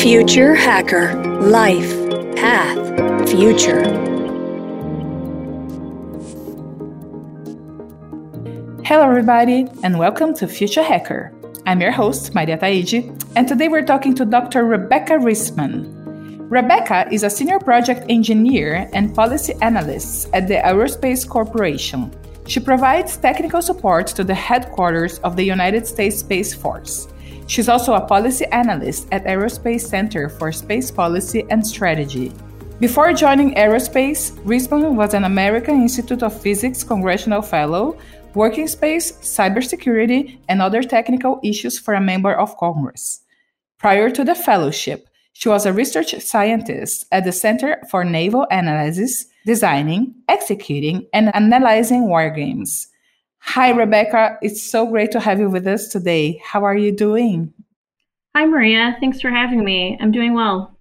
Future Hacker Life Path Future. Hello, everybody, and welcome to Future Hacker. I'm your host, Maria Taiji, and today we're talking to Dr. Rebecca Reesman. Rebecca is a senior project engineer and policy analyst at the Aerospace Corporation. She provides technical support to the headquarters of the United States Space Force. She's also a policy analyst at Aerospace Center for Space Policy and Strategy. Before joining aerospace, Reesman was an American Institute of Physics Congressional Fellow, working space, cybersecurity, and other technical issues for a member of Congress. Prior to the fellowship, she was a research scientist at the Center for Naval Analysis, designing, executing, and analyzing war games. Hi, Rebecca. It's so great to have you with us today. How are you doing? Hi, Maria. Thanks for having me. I'm doing well.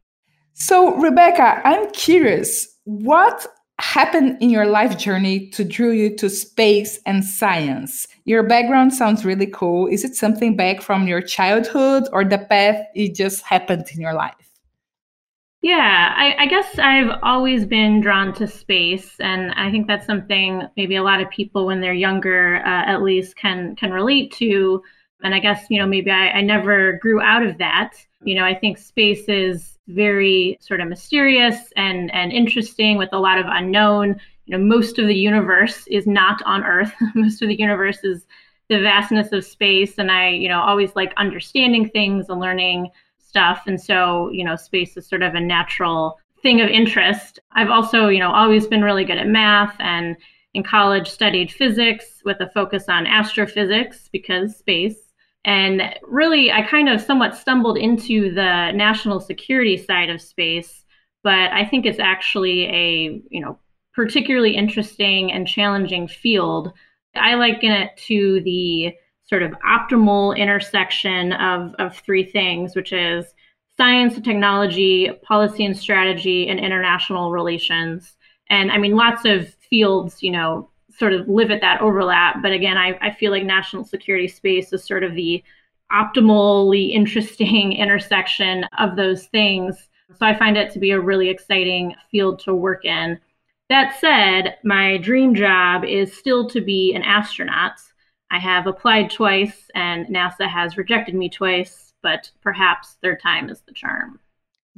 So, Rebecca, I'm curious what happened in your life journey to draw you to space and science? Your background sounds really cool. Is it something back from your childhood or the path it just happened in your life? Yeah, I, I, guess I've always been drawn to space, and I think that's something maybe a lot of people, when they're younger, uh, at least, can can relate to. And I guess you know maybe I, I never grew out of that. You know, I think space is very sort of mysterious and and interesting with a lot of unknown. You know, most of the universe is not on Earth. most of the universe is the vastness of space, and I you know always like understanding things and learning stuff. And so, you know, space is sort of a natural thing of interest. I've also, you know, always been really good at math and in college studied physics with a focus on astrophysics because space. And really, I kind of somewhat stumbled into the national security side of space, but I think it's actually a, you know, particularly interesting and challenging field. I liken it to the sort of optimal intersection of, of three things, which is science and technology, policy and strategy, and international relations. And I mean, lots of fields, you know, sort of live at that overlap. But again, I, I feel like national security space is sort of the optimally interesting intersection of those things. So I find it to be a really exciting field to work in. That said, my dream job is still to be an astronaut. I have applied twice and NASA has rejected me twice, but perhaps third time is the charm.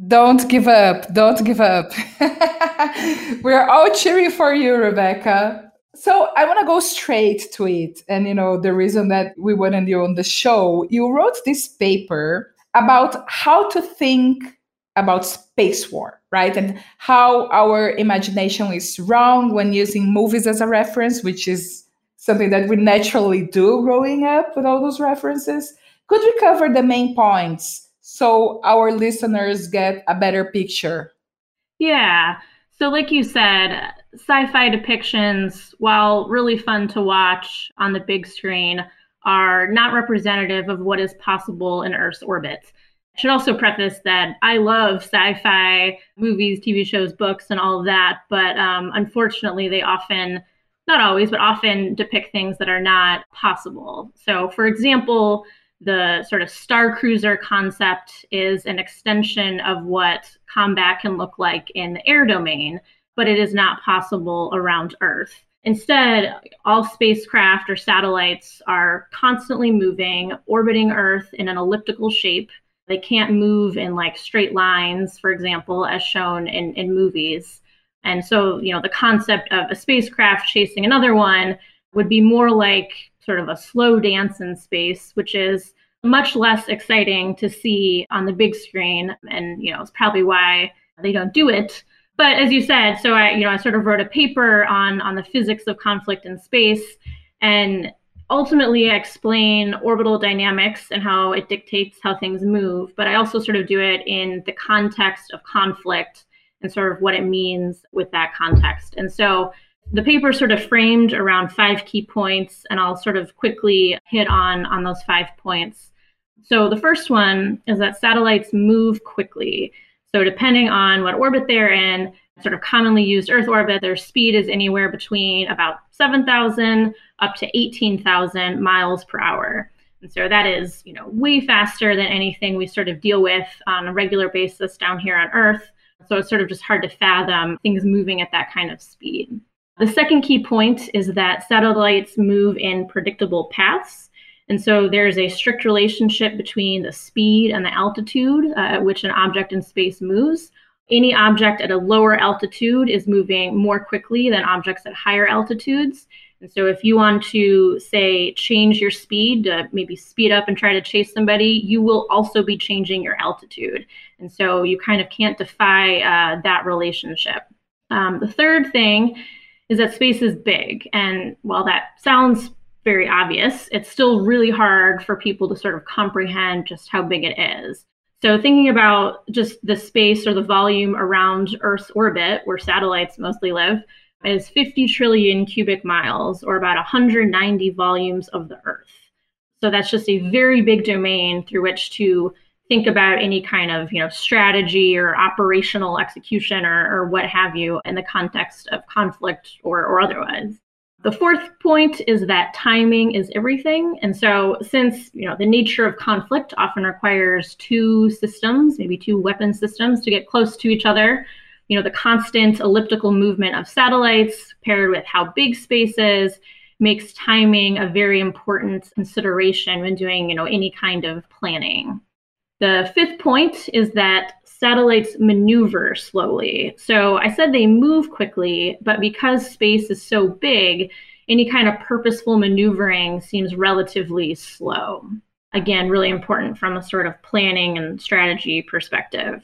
Don't give up. Don't give up. We're all cheering for you, Rebecca. So I want to go straight to it. And, you know, the reason that we wanted you on the show, you wrote this paper about how to think about space war, right? And how our imagination is wrong when using movies as a reference, which is something that we naturally do growing up with all those references. Could we cover the main points so our listeners get a better picture? Yeah. So, like you said, sci fi depictions, while really fun to watch on the big screen, are not representative of what is possible in Earth's orbit. I should also preface that I love sci fi movies, TV shows, books, and all of that, but um, unfortunately, they often not always, but often depict things that are not possible. So, for example, the sort of star cruiser concept is an extension of what combat can look like in the air domain, but it is not possible around Earth. Instead, all spacecraft or satellites are constantly moving, orbiting Earth in an elliptical shape. They can't move in like straight lines, for example, as shown in, in movies. And so, you know, the concept of a spacecraft chasing another one would be more like sort of a slow dance in space, which is much less exciting to see on the big screen. And, you know, it's probably why they don't do it. But as you said, so I, you know, I sort of wrote a paper on on the physics of conflict in space. And ultimately I explain orbital dynamics and how it dictates how things move, but I also sort of do it in the context of conflict and sort of what it means with that context. And so the paper sort of framed around five key points, and I'll sort of quickly hit on on those five points. So the first one is that satellites move quickly. So depending on what orbit they're in, sort of commonly used Earth orbit, their speed is anywhere between about 7,000 up to 18,000 miles per hour. And so that is, you know, way faster than anything we sort of deal with on a regular basis down here on Earth. So it's sort of just hard to fathom things moving at that kind of speed. The second key point is that satellites move in predictable paths. And so there's a strict relationship between the speed and the altitude uh, at which an object in space moves. Any object at a lower altitude is moving more quickly than objects at higher altitudes. And so if you want to say change your speed to maybe speed up and try to chase somebody, you will also be changing your altitude. And so you kind of can't defy uh, that relationship. Um, the third thing is that space is big. And while that sounds very obvious, it's still really hard for people to sort of comprehend just how big it is. So, thinking about just the space or the volume around Earth's orbit, where satellites mostly live, is 50 trillion cubic miles, or about 190 volumes of the Earth. So that's just a very big domain through which to think about any kind of you know strategy or operational execution or, or what have you in the context of conflict or, or otherwise. The fourth point is that timing is everything. And so since you know the nature of conflict often requires two systems, maybe two weapon systems to get close to each other, you know, the constant elliptical movement of satellites paired with how big space is makes timing a very important consideration when doing, you know, any kind of planning. The fifth point is that satellites maneuver slowly. So I said they move quickly, but because space is so big, any kind of purposeful maneuvering seems relatively slow. Again, really important from a sort of planning and strategy perspective.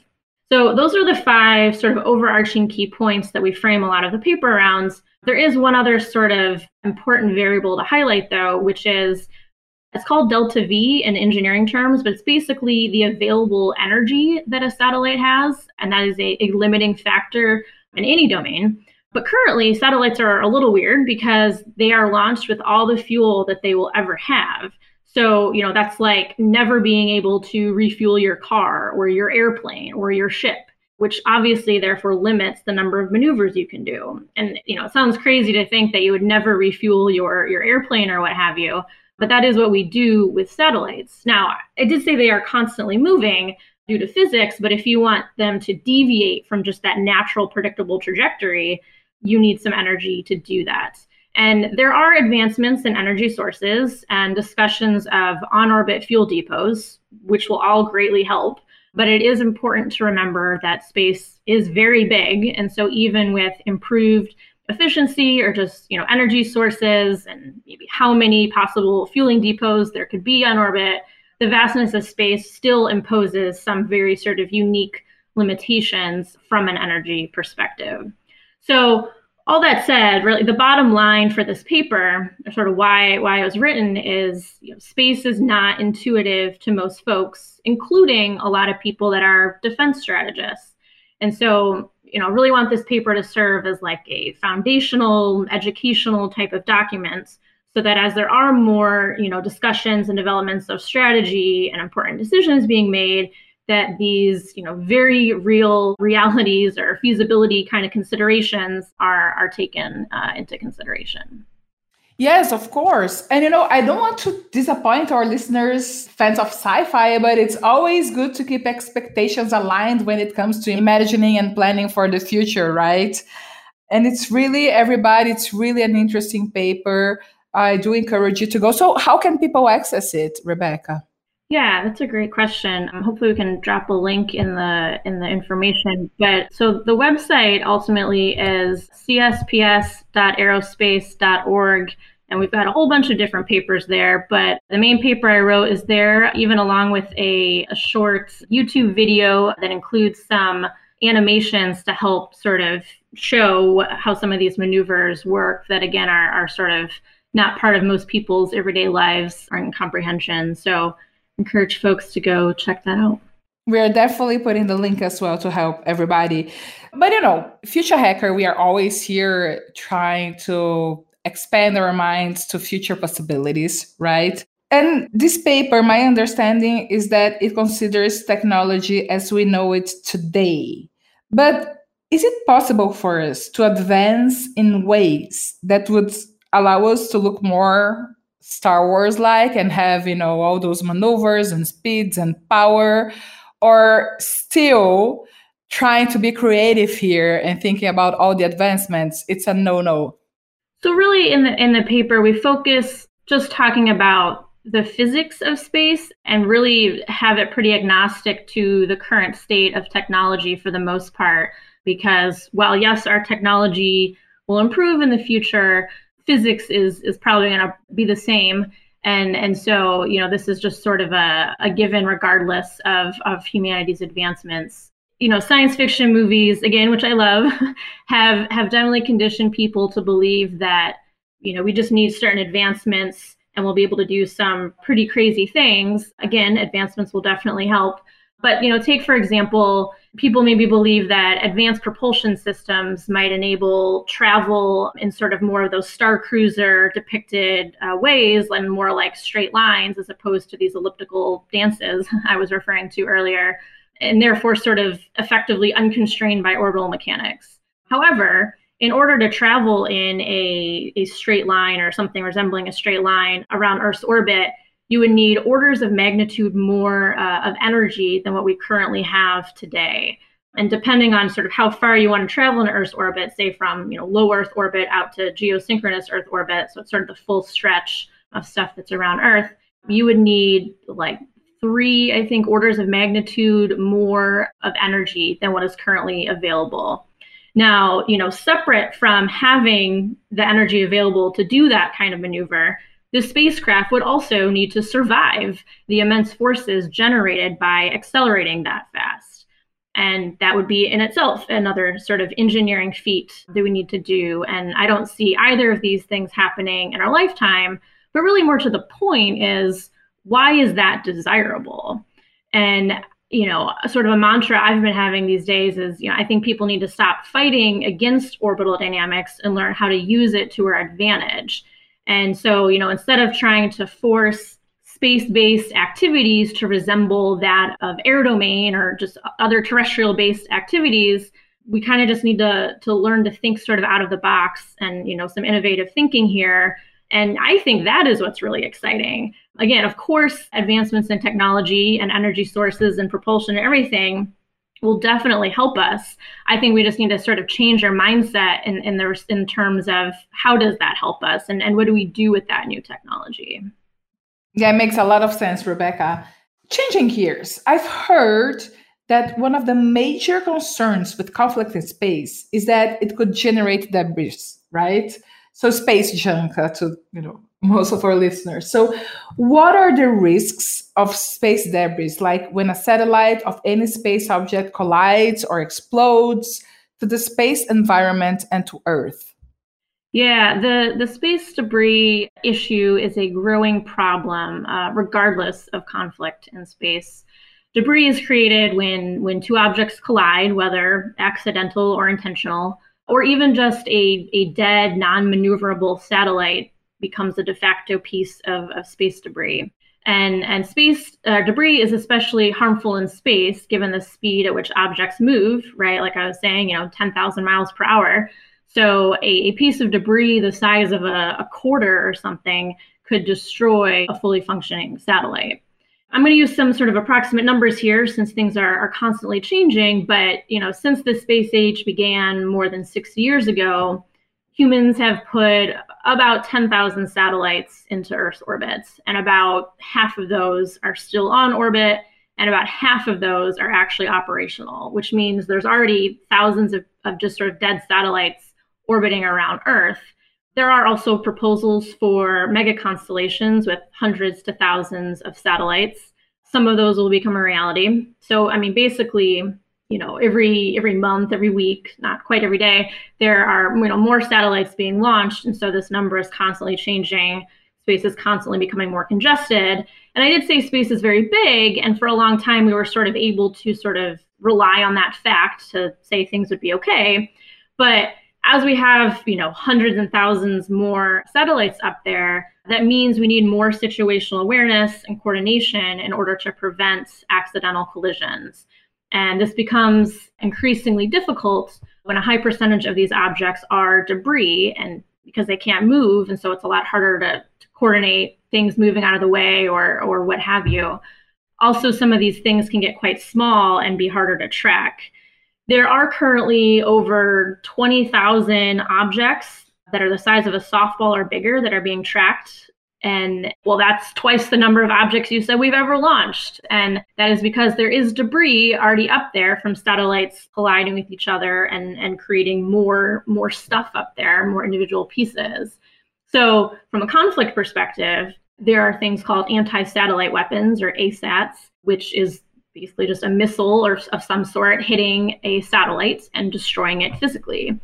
So those are the five sort of overarching key points that we frame a lot of the paper around. There is one other sort of important variable to highlight though, which is it's called delta V in engineering terms, but it's basically the available energy that a satellite has, and that is a, a limiting factor in any domain. But currently, satellites are a little weird because they are launched with all the fuel that they will ever have. So, you know, that's like never being able to refuel your car or your airplane or your ship, which obviously therefore limits the number of maneuvers you can do. And, you know, it sounds crazy to think that you would never refuel your, your airplane or what have you, but that is what we do with satellites. Now, I did say they are constantly moving due to physics, but if you want them to deviate from just that natural predictable trajectory, you need some energy to do that. And there are advancements in energy sources and discussions of on orbit fuel depots, which will all greatly help. But it is important to remember that space is very big. And so, even with improved efficiency or just you know energy sources and maybe how many possible fueling depots there could be on orbit the vastness of space still imposes some very sort of unique limitations from an energy perspective so all that said, really the bottom line for this paper, or sort of why why it was written, is you know, space is not intuitive to most folks, including a lot of people that are defense strategists. And so, you know, really want this paper to serve as like a foundational, educational type of document so that as there are more, you know, discussions and developments of strategy and important decisions being made, that these you know very real realities or feasibility kind of considerations are are taken uh, into consideration Yes, of course. And you know, I don't want to disappoint our listeners, fans of sci fi, but it's always good to keep expectations aligned when it comes to imagining and planning for the future, right? And it's really, everybody, it's really an interesting paper. I do encourage you to go. So, how can people access it, Rebecca? Yeah, that's a great question. Um, hopefully, we can drop a link in the in the information. But so the website ultimately is csps.aerospace.org, and we've got a whole bunch of different papers there. But the main paper I wrote is there, even along with a, a short YouTube video that includes some animations to help sort of show how some of these maneuvers work. That again are are sort of not part of most people's everyday lives or comprehension. So encourage folks to go check that out. We're definitely putting the link as well to help everybody. But you know, Future Hacker, we are always here trying to expand our minds to future possibilities, right? And this paper, my understanding is that it considers technology as we know it today. But is it possible for us to advance in ways that would allow us to look more Star Wars like and have, you know, all those maneuvers and speeds and power, or still trying to be creative here and thinking about all the advancements, it's a no no. So really in the in the paper we focus just talking about the physics of space and really have it pretty agnostic to the current state of technology for the most part because while yes our technology will improve in the future physics is is probably going to be the same. And and so you know this is just sort of a, a given regardless of of humanity's advancements. You know science fiction movies again which i love have have definitely conditioned people to believe that you know we just need certain advancements and we'll be able to do some pretty crazy things. Again advancements will definitely help but you know take for example people maybe believe that advanced propulsion systems might enable travel in sort of more of those star cruiser depicted uh, ways and more like straight lines as opposed to these elliptical dances i was referring to earlier and therefore sort of effectively unconstrained by orbital mechanics. However, in order to travel in a, a straight line or something resembling a straight line around Earth's orbit, you would need orders of magnitude more uh, of energy than what we currently have today. And depending on sort of how far you want to travel in Earth's orbit, say from you know low Earth orbit out to geosynchronous Earth orbit, so it's sort of the full stretch of stuff that's around Earth, you would need like three, I think, orders of magnitude more of energy than what is currently available. Now, you know, separate from having the energy available to do that kind of maneuver, the spacecraft would also need to survive the immense forces generated by accelerating that fast. And that would be in itself another sort of engineering feat that we need to do. And I don't see either of these things happening in our lifetime. But really, more to the point is why is that desirable? And you know, sort of a mantra I've been having these days is, you know, I think people need to stop fighting against orbital dynamics and learn how to use it to our advantage. And so, you know, instead of trying to force space-based activities to resemble that of air domain or just other terrestrial-based activities, we kind of just need to to learn to think sort of out of the box and, you know, some innovative thinking here and I think that is what's really exciting. Again, of course, advancements in technology and energy sources and propulsion and everything will definitely help us. I think we just need to sort of change our mindset in in, the, in terms of how does that help us and, and what do we do with that new technology? Yeah, it makes a lot of sense, Rebecca. Changing gears, I've heard that one of the major concerns with conflict in space is that it could generate debris, right? so space junk to you know most of our listeners. So, what are the risks of space debris, like when a satellite of any space object collides or explodes to the space environment and to Earth? Yeah, the, the space debris issue is a growing problem, uh, regardless of conflict in space. Debris is created when, when two objects collide, whether accidental or intentional or even just a, a dead, non maneuverable satellite becomes a de facto piece of, of space debris. And, and space uh, debris is especially harmful in space given the speed at which objects move, right? Like I was saying, you know, 10,000 miles per hour. So a, a piece of debris the size of a, a quarter or something could destroy a fully functioning satellite. I'm going to use some sort of approximate numbers here since things are, are constantly changing. But you know, since the space age began more than six years ago, humans have put about 10,000 satellites into Earth's orbits, and about half of those are still on orbit, and about half of those are actually operational, which means there's already thousands of, of just sort of dead satellites orbiting around Earth. There are also proposals for mega constellations with hundreds to thousands of satellites. Some of those will become a reality. So, I mean, basically, you know, every every month, every week, not quite every day, there are you know more satellites being launched, and so this number is constantly changing. Space is constantly becoming more congested. And I did say space is very big, and for a long time we were sort of able to sort of rely on that fact to say things would be okay. But as we have, you know, hundreds and thousands more satellites up there, that means we need more situational awareness and coordination in order to prevent accidental collisions. And this becomes increasingly difficult when a high percentage of these objects are debris and because they can't move. And so it's a lot harder to, to coordinate things moving out of the way or or what have you. Also, some of these things can get quite small and be harder to track. There are currently over 20,000 objects that are the size of a softball or bigger that are being tracked. And well, that's twice the number of objects you said we've ever launched. And that is because there is debris already up there from satellites colliding with each other and, and creating more, more stuff up there, more individual pieces. So, from a conflict perspective, there are things called anti satellite weapons or ASATs, which is basically just a missile or of some sort hitting a satellite and destroying it physically.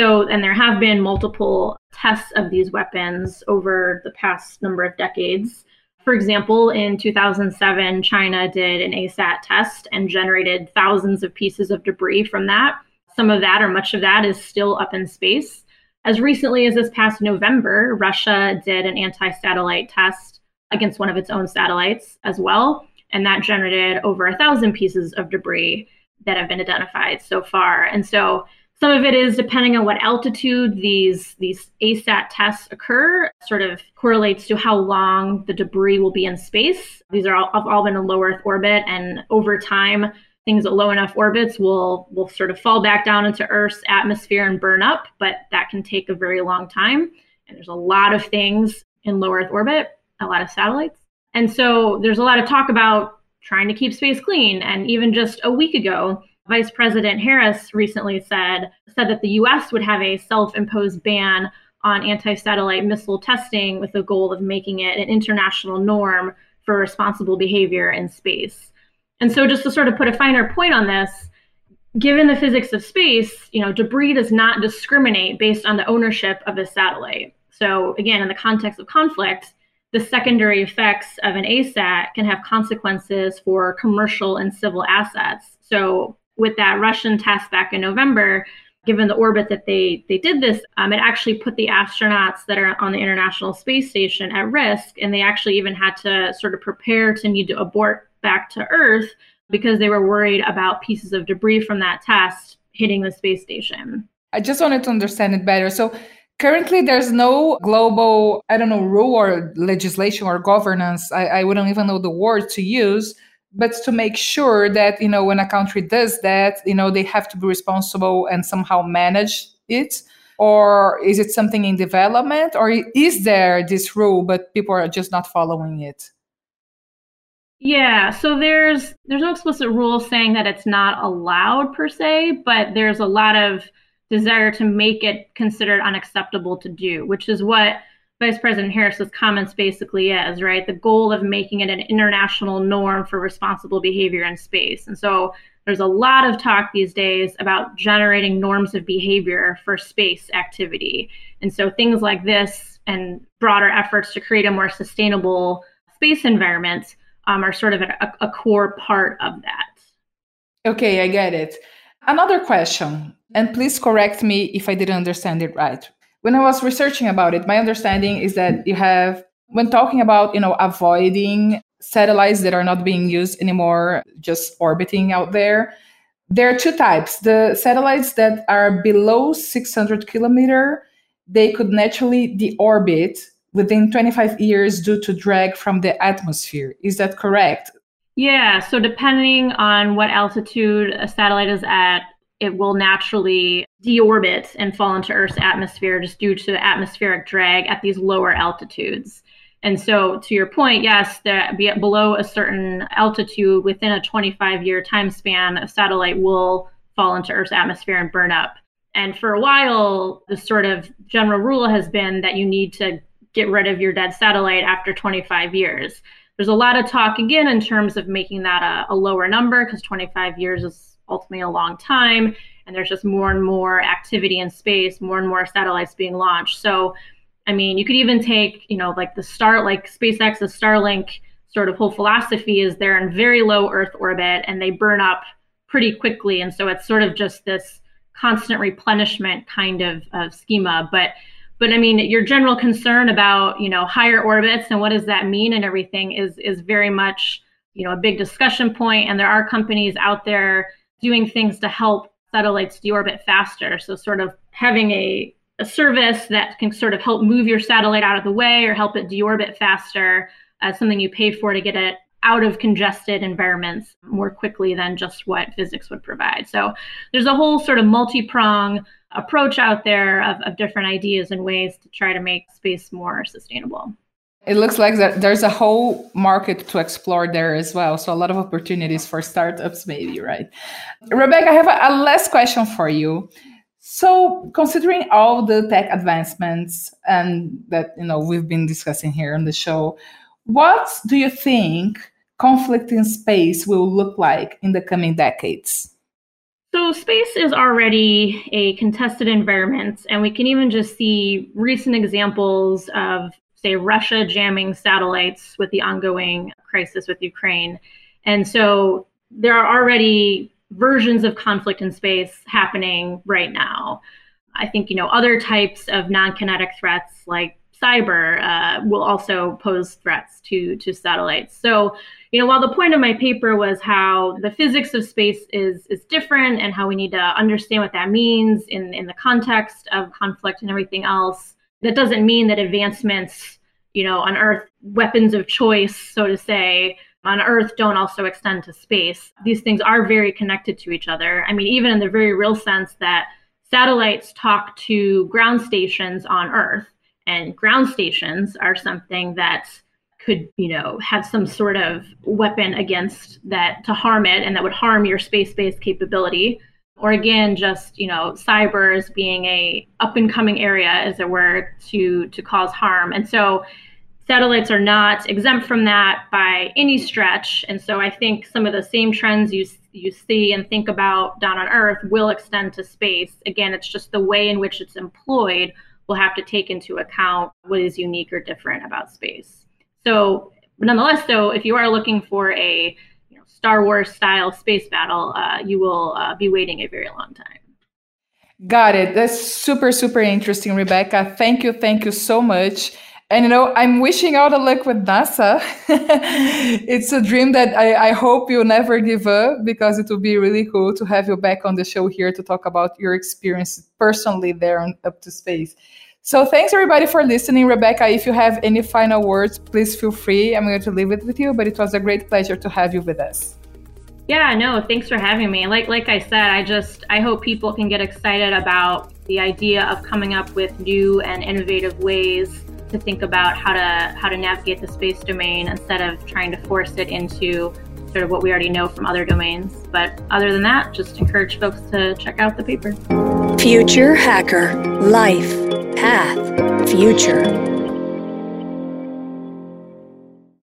So, and there have been multiple tests of these weapons over the past number of decades. For example, in 2007, China did an ASAT test and generated thousands of pieces of debris from that. Some of that, or much of that, is still up in space. As recently as this past November, Russia did an anti satellite test against one of its own satellites as well. And that generated over a thousand pieces of debris that have been identified so far. And so some of it is depending on what altitude these these ASAT tests occur, sort of correlates to how long the debris will be in space. These are all, have all been in low Earth orbit, and over time, things at low enough orbits will will sort of fall back down into Earth's atmosphere and burn up, but that can take a very long time. And there's a lot of things in low Earth orbit, a lot of satellites. And so there's a lot of talk about trying to keep space clean. And even just a week ago, Vice President Harris recently said said that the US would have a self-imposed ban on anti-satellite missile testing with the goal of making it an international norm for responsible behavior in space. And so just to sort of put a finer point on this, given the physics of space, you know, debris does not discriminate based on the ownership of a satellite. So again, in the context of conflict, the secondary effects of an ASAT can have consequences for commercial and civil assets. So with that Russian test back in November, given the orbit that they they did this, um, it actually put the astronauts that are on the International Space Station at risk, and they actually even had to sort of prepare to need to abort back to Earth because they were worried about pieces of debris from that test hitting the space station. I just wanted to understand it better. So currently there's no global i don't know rule or legislation or governance I, I, wouldn't even know the word to use but to make sure that you know when a country does that you know they have to be responsible and somehow manage it? Or is it something in development? Or is there this rule but people are just not following it? Yeah so there's there's no explicit rule saying that it's not allowed per se but there's a lot of desire to make it considered unacceptable to do which is what Vice President Harris's comments basically is, right? The goal of making it an international norm for responsible behavior in space. And so there's a lot of talk these days about generating norms of behavior for space activity. And so things like this and broader efforts to create a more sustainable space environment um, are sort of a, a core part of that. Okay, I get it. Another question, and please correct me if I didn't understand it right when I was researching about it, my understanding is that you have, when talking about, you know, avoiding satellites that are not being used anymore, just orbiting out there, there are two types. The satellites that are below 600 kilometer, they could naturally deorbit within 25 years due to drag from the atmosphere. Is that correct? Yeah. So depending on what altitude a satellite is at, it will naturally deorbit and fall into Earth's atmosphere just due to atmospheric drag at these lower altitudes. And so, to your point, yes, that below a certain altitude within a 25 year time span, a satellite will fall into Earth's atmosphere and burn up. And for a while, the sort of general rule has been that you need to get rid of your dead satellite after 25 years. There's a lot of talk again in terms of making that a, a lower number because 25 years is ultimately a long time and there's just more and more activity in space more and more satellites being launched. So i mean you could even take you know like the star like spacex's starlink sort of whole philosophy is they're in very low earth orbit and they burn up pretty quickly. And so it's sort of just this constant replenishment kind of, of schema. But but i mean your general concern about you know higher orbits and what does that mean and everything is is very much you know a big discussion point. And there are companies out there doing things to help satellites deorbit faster. So, sort of having a, a service that can sort of help move your satellite out of the way or help it deorbit faster as something you pay for to get it out of congested environments more quickly than just what physics would provide. So there's a whole sort of multi prong approach out there of, of different ideas and ways to try to make space more sustainable. It looks like there's a whole market to explore there as well. So a lot of opportunities for startups, maybe, right? Rebecca, I have a, a last question for you. So, considering all the tech advancements and that you know we've been discussing here on the show, what do you think conflict in space will look like in the coming decades? So, space is already a contested environment, and we can even just see recent examples of, say, Russia jamming satellites with the ongoing crisis with Ukraine. And so, there are already versions of conflict in space happening right now. I think you know other types of non-kinetic threats like cyber uh, will also pose threats to to satellites. So you know while the point of my paper was how the physics of space is is different and how we need to understand what that means in in the context of conflict and everything else, that doesn't mean that advancements you know on Earth weapons of choice, so to say, on Earth don't also extend to space. These things are very connected to each other. I mean, even in the very real sense that satellites talk to ground stations on Earth, and ground stations are something that could, you know, have some sort of weapon against that to harm it and that would harm your space-based capability. Or again, just you know, cyber as being a up and coming area, as it were, to to cause harm. And so satellites are not exempt from that by any stretch. And so I think some of the same trends you you see and think about down on Earth will extend to space. Again, it's just the way in which it's employed will have to take into account what is unique or different about space. So, nonetheless, though, if you are looking for a Star Wars style space battle, uh, you will uh, be waiting a very long time. Got it. That's super, super interesting, Rebecca. Thank you. Thank you so much. And you know, I'm wishing all the luck with NASA. it's a dream that I, I, hope you'll never give up because it would be really cool to have you back on the show here to talk about your experience personally there on, up to space. So thanks everybody for listening. Rebecca, if you have any final words, please feel free. I'm going to leave it with you, but it was a great pleasure to have you with us. Yeah, no, thanks for having me. Like like I said, I just I hope people can get excited about the idea of coming up with new and innovative ways to think about how to how to navigate the space domain instead of trying to force it into sort of what we already know from other domains. But other than that, just encourage folks to check out the paper. Future Hacker Life Path Future.